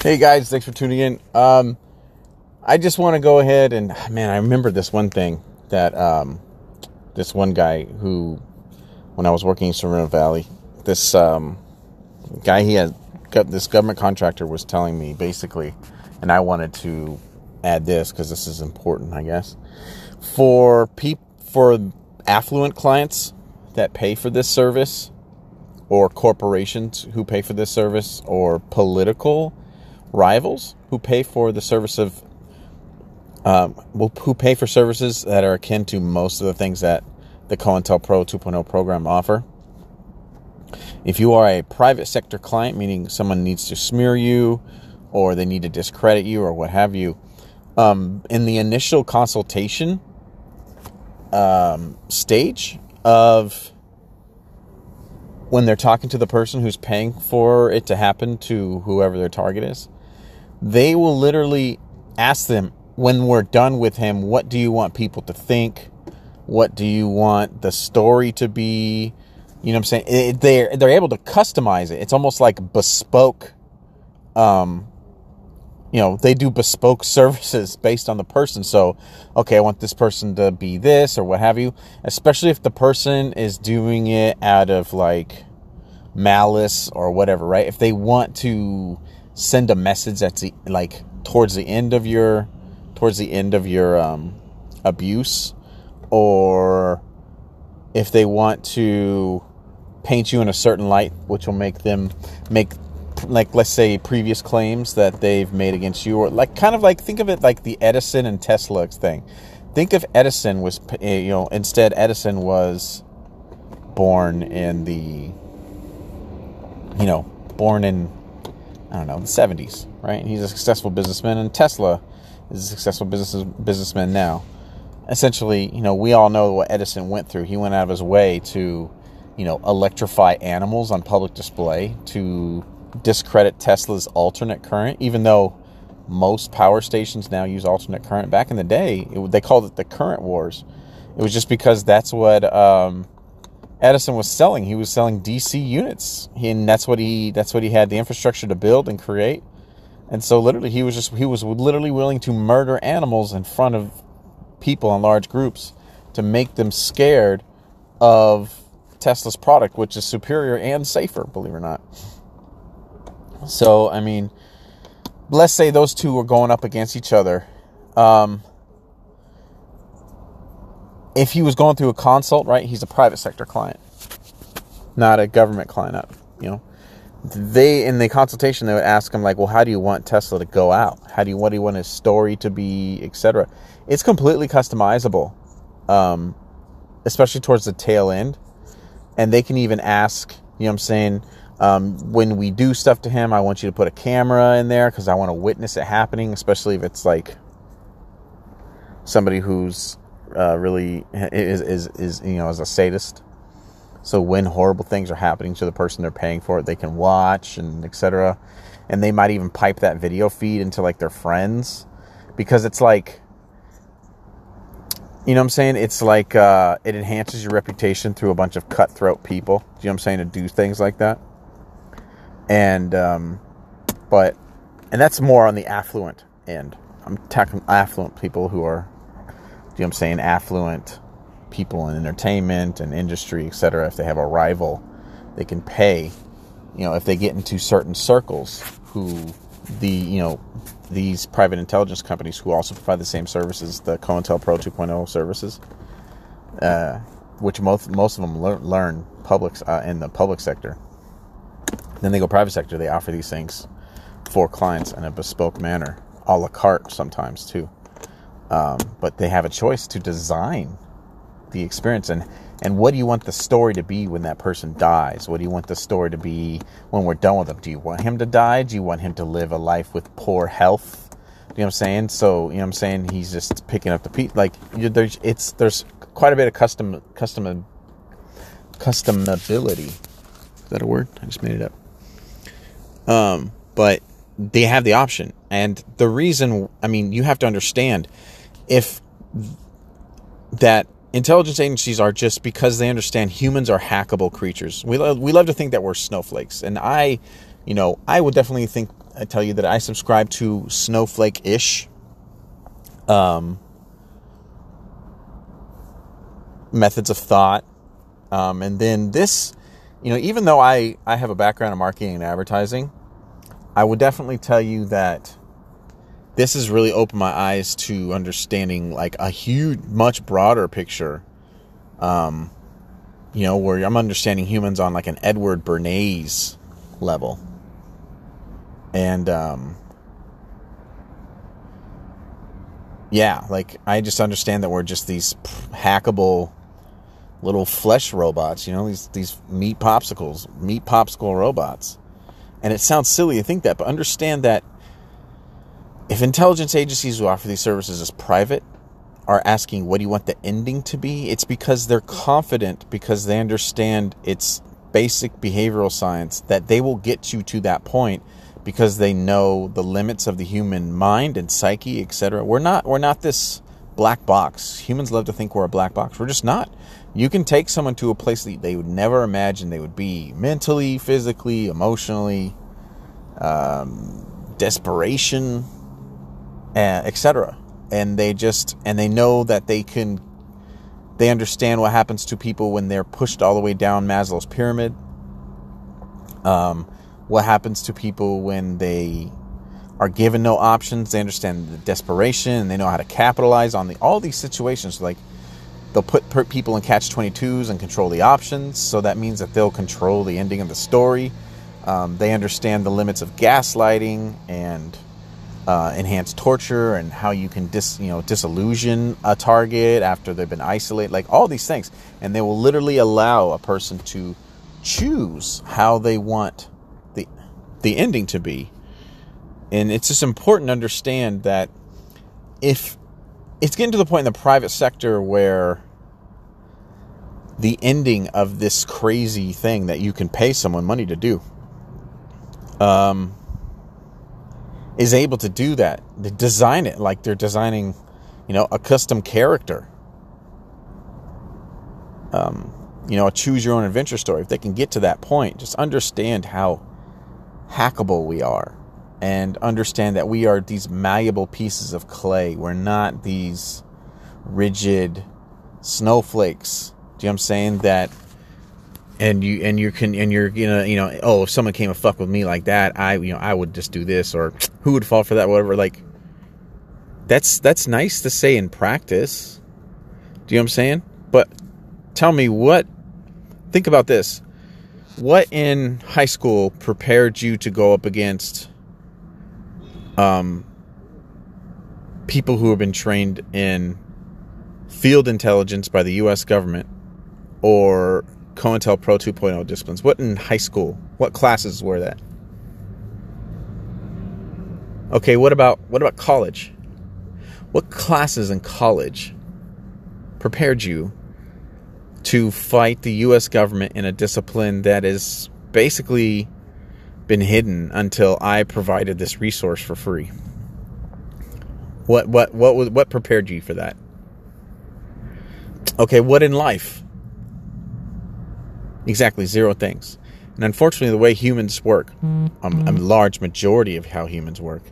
Hey guys, thanks for tuning in. Um, I just want to go ahead and man, I remember this one thing that um, this one guy who, when I was working in Sereno Valley, this um, guy he had got this government contractor was telling me basically, and I wanted to add this because this is important, I guess, for peop for affluent clients that pay for this service, or corporations who pay for this service, or political rivals who pay for the service of um, who pay for services that are akin to most of the things that the COINTELPRO 2.0 program offer. If you are a private sector client, meaning someone needs to smear you or they need to discredit you or what have you, um, in the initial consultation um, stage of when they're talking to the person who's paying for it to happen to whoever their target is, they will literally ask them when we're done with him, what do you want people to think? What do you want the story to be? You know what I'm saying? It, they're they're able to customize it. It's almost like bespoke. Um, you know, they do bespoke services based on the person. So, okay, I want this person to be this or what have you. Especially if the person is doing it out of like malice or whatever, right? If they want to send a message that's like towards the end of your towards the end of your um, abuse or if they want to paint you in a certain light which will make them make like let's say previous claims that they've made against you or like kind of like think of it like the Edison and Tesla thing. Think if Edison was eh, you know instead Edison was born in the you know born in I don't know, the 70s, right? He's a successful businessman, and Tesla is a successful business businessman now. Essentially, you know, we all know what Edison went through. He went out of his way to, you know, electrify animals on public display, to discredit Tesla's alternate current, even though most power stations now use alternate current. Back in the day, it, they called it the current wars. It was just because that's what um, Edison was selling. He was selling DC units, and that's what he that's what he had the infrastructure to build and create. And so, literally, he was just he was literally willing to murder animals in front of people in large groups to make them scared of Tesla's product, which is superior and safer, believe it or not. So, I mean, let's say those two were going up against each other. Um, if he was going through a consult, right, he's a private sector client, not a government client. Up, You know, they in the consultation they would ask him like, well, how do you want Tesla to go out? How do you what do you want his story to be, etc. It's completely customizable, um, especially towards the tail end, and they can even ask, you know, what I'm saying. Um, when we do stuff to him, I want you to put a camera in there because I want to witness it happening, especially if it's like somebody who's uh, really is, is is you know as a sadist. So when horrible things are happening to the person they're paying for it, they can watch and etc. And they might even pipe that video feed into like their friends because it's like you know what I'm saying? It's like uh, it enhances your reputation through a bunch of cutthroat people. Do you know what I'm saying? To do things like that. And um, but and that's more on the affluent end. I'm talking affluent people who are you know I'm saying, affluent people in entertainment and industry, etc. If they have a rival, they can pay, you know, if they get into certain circles who the, you know, these private intelligence companies who also provide the same services, the COINTELPRO 2.0 services, uh, which most most of them learn, learn public uh, in the public sector. Then they go private sector. They offer these things for clients in a bespoke manner, a la carte sometimes too. Um, but they have a choice to design the experience and and what do you want the story to be when that person dies? What do you want the story to be when we're done with them? Do you want him to die? Do you want him to live a life with poor health? You know what I'm saying? So you know what I'm saying? He's just picking up the piece. Like there's it's there's quite a bit of custom custom customability. Is that a word? I just made it up. Um, but they have the option, and the reason I mean you have to understand if that intelligence agencies are just because they understand humans are hackable creatures. We love, we love to think that we're snowflakes, and I, you know, I would definitely think I tell you that I subscribe to snowflake ish um, methods of thought. Um, and then this, you know, even though I, I have a background in marketing and advertising, I would definitely tell you that this has really opened my eyes to understanding like a huge, much broader picture. Um, you know, where I'm understanding humans on like an Edward Bernays level. And, um, yeah, like I just understand that we're just these hackable little flesh robots, you know, these these meat popsicles, meat popsicle robots. And it sounds silly to think that, but understand that if intelligence agencies who offer these services as private are asking what do you want the ending to be, it's because they're confident because they understand it's basic behavioral science that they will get you to that point because they know the limits of the human mind and psyche, etc. We're not we're not this black box. Humans love to think we're a black box. We're just not. You can take someone to a place that they would never imagine they would be mentally, physically, emotionally, um, desperation, uh, etc. And they just and they know that they can. They understand what happens to people when they're pushed all the way down Maslow's pyramid. Um, what happens to people when they are given no options. They understand the desperation and they know how to capitalize on the all these situations. Like they'll put people in catch 22s and control the options. So that means that they'll control the ending of the story. Um, they understand the limits of gaslighting and uh, enhanced torture and how you can dis, you know disillusion a target after they've been isolated. Like all these things, and they will literally allow a person to choose how they want the the ending to be. And it's just important to understand that if it's getting to the point in the private sector where the ending of this crazy thing that you can pay someone money to do um, is able to do that. They design it like they're designing, you know, a custom character. Um, you know, a choose your own adventure story. If they can get to that point, just understand how hackable we are and understand that we are these malleable pieces of clay. We're not these rigid snowflakes. Do you know what I'm saying? That and you and you can and you're you know you know oh if someone came and fuck with me like that I you know I would just do this or who would fall for that whatever like that's that's nice to say in practice. Do you know what I'm saying? But tell me what think about this what in high school prepared you to go up against um, people who have been trained in field intelligence by the U.S. government or COINTELPRO 2.0 disciplines? What in high school? What classes were that? Okay, what about what about college? What classes in college prepared you to fight the US government in a discipline that has basically been hidden until I provided this resource for free. What what what was what prepared you for that? Okay, what in life? Exactly zero things. And unfortunately, the way humans work, um, a large majority of how humans work,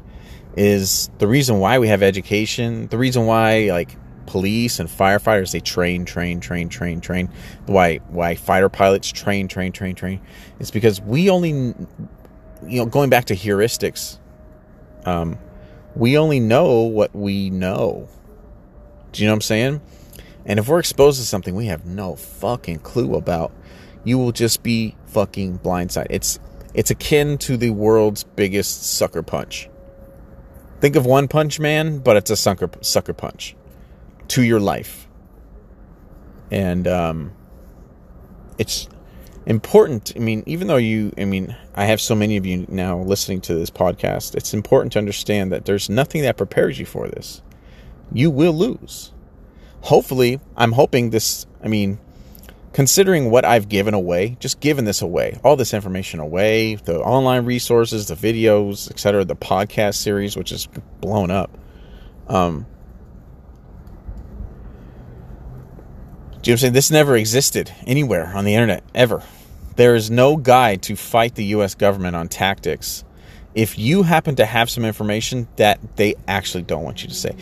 is the reason why we have education. The reason why like police and firefighters they train train train train train why why fighter pilots train train train train it's because we only you know going back to heuristics um we only know what we know do you know what i'm saying and if we're exposed to something we have no fucking clue about you will just be fucking blindsided it's it's akin to the world's biggest sucker punch think of one punch man but it's a sucker sucker punch to your life. And um, it's important. I mean, even though you, I mean, I have so many of you now listening to this podcast, it's important to understand that there's nothing that prepares you for this. You will lose. Hopefully, I'm hoping this, I mean, considering what I've given away, just given this away, all this information away, the online resources, the videos, etc., the podcast series, which is blown up. Um, Do you know what I'm saying? This never existed anywhere on the internet, ever. There is no guide to fight the US government on tactics if you happen to have some information that they actually don't want you to say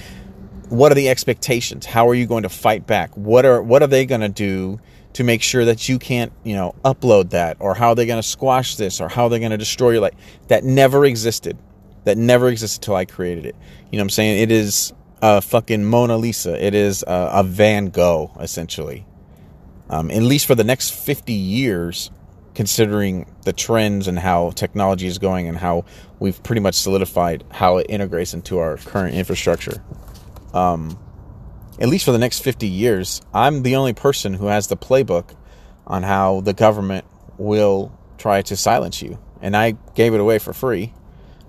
what are the expectations how are you going to fight back what are what are they going to do to make sure that you can't you know upload that or how they're going to squash this or how they're going to destroy your life. That never existed. That never existed until i created it. You know what i'm saying? It is a fucking mona lisa. It is a, a van gogh essentially. Um, at least for the next 50 years considering the trends and how technology is going and how we've pretty much solidified how it integrates into our current infrastructure. Um, at least for the next 50 years, I'm the only person who has the playbook on how the government will try to silence you. And I gave it away for free.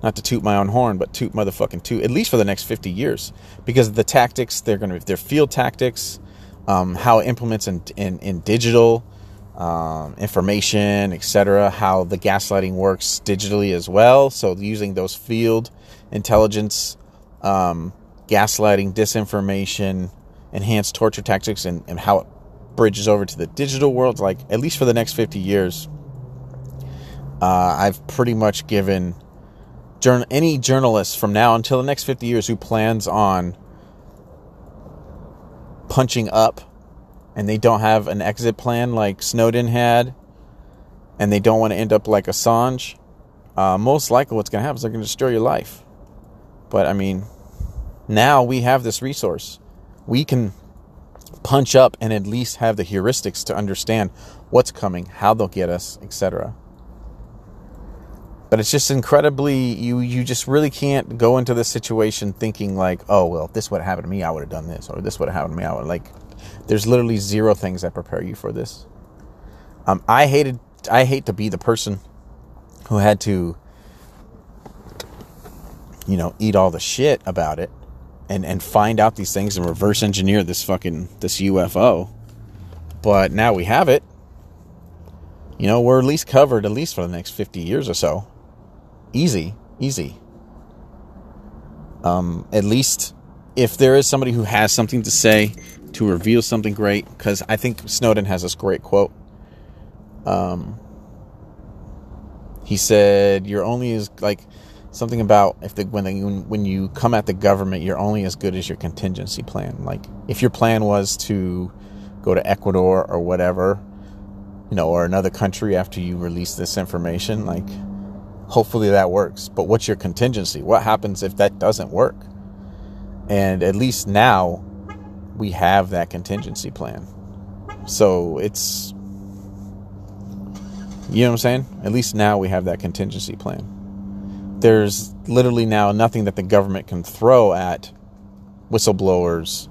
Not to toot my own horn, but toot motherfucking toot, at least for the next 50 years. Because the tactics, they're going to, their field tactics, um, how it implements in, in, in digital, um, information, etc. How the gaslighting works digitally as well. So using those field intelligence, um, gaslighting, disinformation, enhanced torture tactics, and, and how it bridges over to the digital world. Like at least for the next fifty years, uh, I've pretty much given any journalist from now until the next fifty years who plans on punching up and they don't have an exit plan like Snowden had, and they don't want to end up like Assange, uh, most likely what's going to happen is they're going to destroy your life. But I mean, now we have this resource. We can punch up and at least have the heuristics to understand what's coming, how they'll get us, etc. But it's just incredibly you you just really can't go into this situation thinking like, oh well, if this would have happened to me, I would have done this, or this would have happened to me, I would like there's literally zero things that prepare you for this. Um, I hated, I hate to be the person who had to, you know, eat all the shit about it and, and find out these things and reverse engineer this fucking, this UFO. But now we have it. You know, we're at least covered, at least for the next 50 years or so. Easy, easy. Um, at least if there is somebody who has something to say to reveal something great because I think Snowden has this great quote. Um, he said, "You're only as like something about if the when when you come at the government, you're only as good as your contingency plan. Like if your plan was to go to Ecuador or whatever, you know, or another country after you release this information, like." Hopefully that works. But what's your contingency? What happens if that doesn't work? And at least now, we have that contingency plan. So it's, you know what I'm saying? At least now we have that contingency plan. There's literally now nothing that the government can throw at whistleblowers,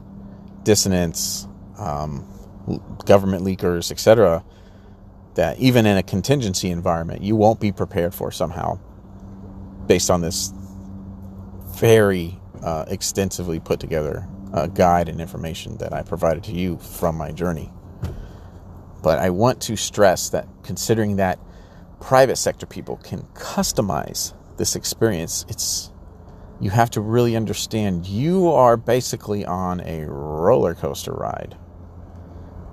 dissidents, um, government leakers, etc. That even in a contingency environment, you won't be prepared for somehow, based on this very uh, extensively put together uh, guide and information that I provided to you from my journey. But I want to stress that considering that private sector people can customize this experience, it's you have to really understand you are basically on a roller coaster ride.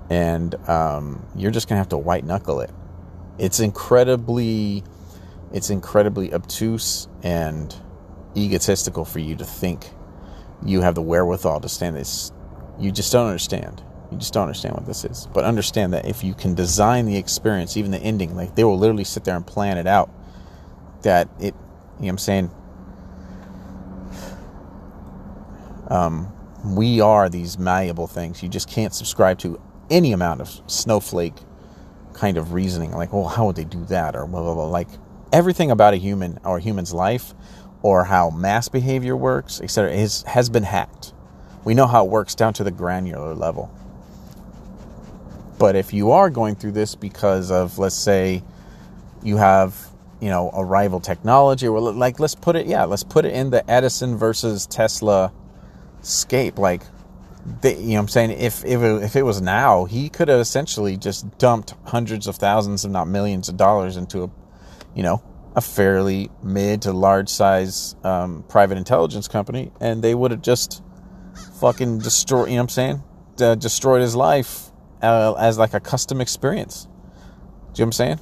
And um, you're just gonna have to white knuckle it. It's incredibly, it's incredibly obtuse and egotistical for you to think you have the wherewithal to stand this. You just don't understand. You just don't understand what this is. But understand that if you can design the experience, even the ending, like they will literally sit there and plan it out, that it, you know what I'm saying? Um, we are these malleable things. You just can't subscribe to any amount of snowflake kind of reasoning. Like, well, how would they do that? Or blah, blah, blah. Like, everything about a human or a human's life or how mass behavior works, etc., is, has been hacked. We know how it works down to the granular level. But if you are going through this because of, let's say, you have, you know, a rival technology, or like, let's put it, yeah, let's put it in the Edison versus Tesla scape. Like, you know, I'm saying if if it, if it was now, he could have essentially just dumped hundreds of thousands, if not millions, of dollars into a, you know, a fairly mid to large size um, private intelligence company, and they would have just fucking destroyed. You know I'm saying? Uh, destroyed his life uh, as like a custom experience. Do you know what I'm saying?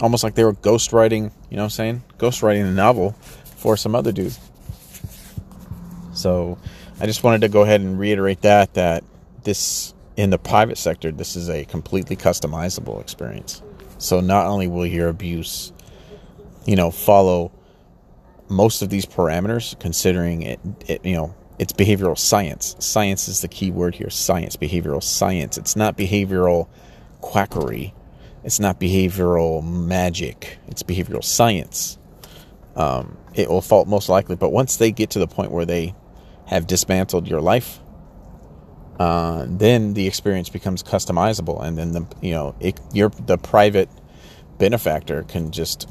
Almost like they were ghostwriting, you know what I'm saying? Ghostwriting a novel for some other dude. So I just wanted to go ahead and reiterate that that this in the private sector, this is a completely customizable experience. So not only will your abuse, you know, follow most of these parameters, considering it, it you know, it's behavioral science. Science is the key word here. Science, behavioral science. It's not behavioral quackery. It's not behavioral magic. It's behavioral science. Um, it will fall most likely, but once they get to the point where they have dismantled your life, uh, then the experience becomes customizable, and then the you know it, your the private benefactor can just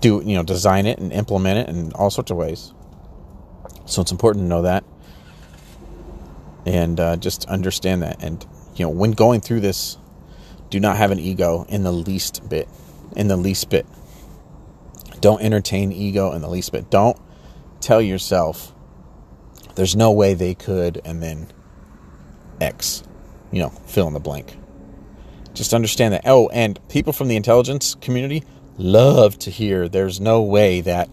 do you know design it and implement it in all sorts of ways. So it's important to know that and uh, just understand that. And you know when going through this, do not have an ego in the least bit. In the least bit. Don't entertain ego in the least bit. Don't tell yourself there's no way they could, and then X, you know, fill in the blank. Just understand that. Oh, and people from the intelligence community love to hear there's no way that,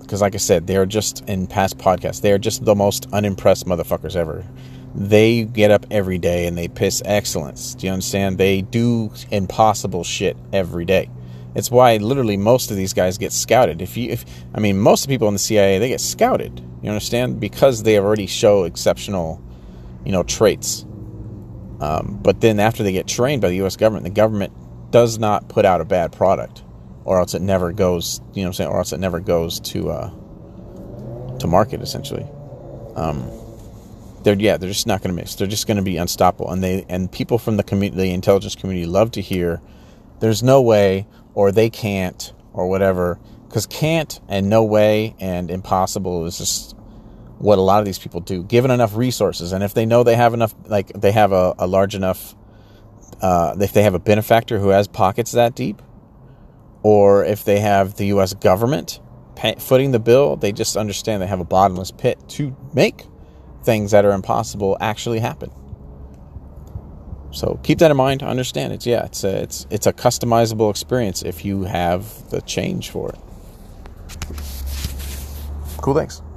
because like I said, they are just in past podcasts, they are just the most unimpressed motherfuckers ever. They get up every day and they piss excellence. Do you understand? They do impossible shit every day. It's why literally most of these guys get scouted. If you, if I mean, most of the people in the CIA they get scouted. You understand because they already show exceptional, you know, traits. Um, but then after they get trained by the U.S. government, the government does not put out a bad product, or else it never goes. You know, what I'm saying, or else it never goes to uh, to market. Essentially, um, they're yeah, they're just not going to miss. They're just going to be unstoppable, and they and people from the community, the intelligence community, love to hear. There's no way, or they can't, or whatever, because can't and no way and impossible is just what a lot of these people do, given enough resources. And if they know they have enough, like they have a, a large enough, uh, if they have a benefactor who has pockets that deep, or if they have the U.S. government pay, footing the bill, they just understand they have a bottomless pit to make things that are impossible actually happen. So keep that in mind. Understand it's yeah, it's a, it's it's a customizable experience if you have the change for it. Cool. Thanks.